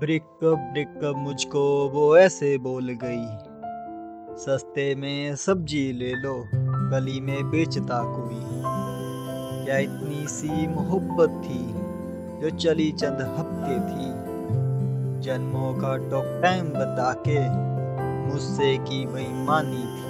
Brick brick, मुझको वो ऐसे बोल गई। सस्ते में सब्ज़ी ले लो, गली में बेचता कोई। क्या इतनी सी मोहब्बत थी, जो चली चंद हफ़्ते थी। जन्मों का टॉक टाइम बता के मुझसे की बेईमानी थी।